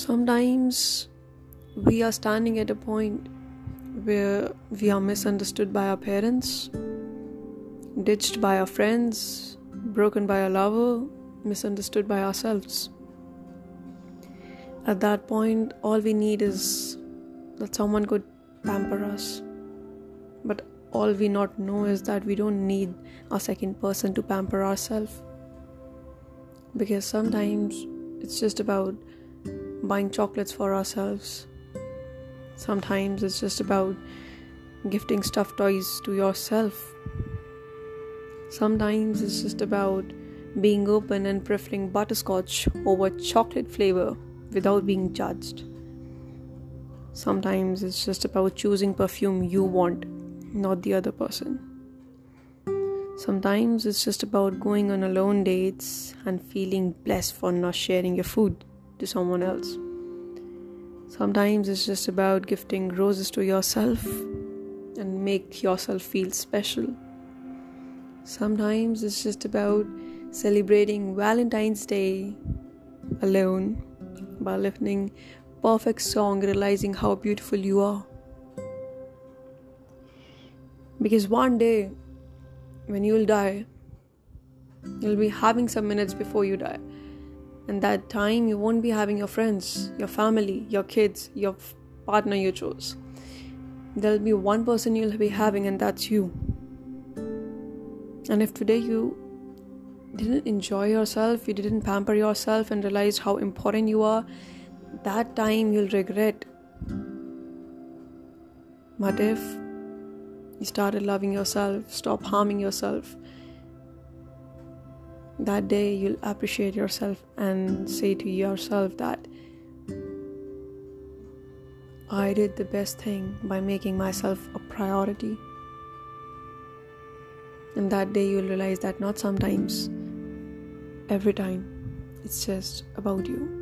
Sometimes we are standing at a point where we are misunderstood by our parents, ditched by our friends, broken by a lover, misunderstood by ourselves. At that point, all we need is that someone could pamper us. But all we not know is that we don't need a second person to pamper ourselves. Because sometimes it's just about buying chocolates for ourselves. Sometimes it's just about gifting stuffed toys to yourself. Sometimes it's just about being open and preferring butterscotch over chocolate flavor without being judged. Sometimes it's just about choosing perfume you want, not the other person. Sometimes it's just about going on alone dates and feeling blessed for not sharing your food to someone else. Sometimes it's just about gifting roses to yourself and make yourself feel special. Sometimes it's just about celebrating Valentine's Day alone by listening perfect song realizing how beautiful you are. Because one day when you'll die, you'll be having some minutes before you die and that time you won't be having your friends, your family, your kids, your partner you chose. There'll be one person you'll be having, and that's you. And if today you didn't enjoy yourself, you didn't pamper yourself, and realize how important you are, that time you'll regret. But if you started loving yourself, stop harming yourself, that day you'll appreciate yourself and say to yourself that I did the best thing by making myself a priority. And that day you'll realize that not sometimes, every time, it's just about you.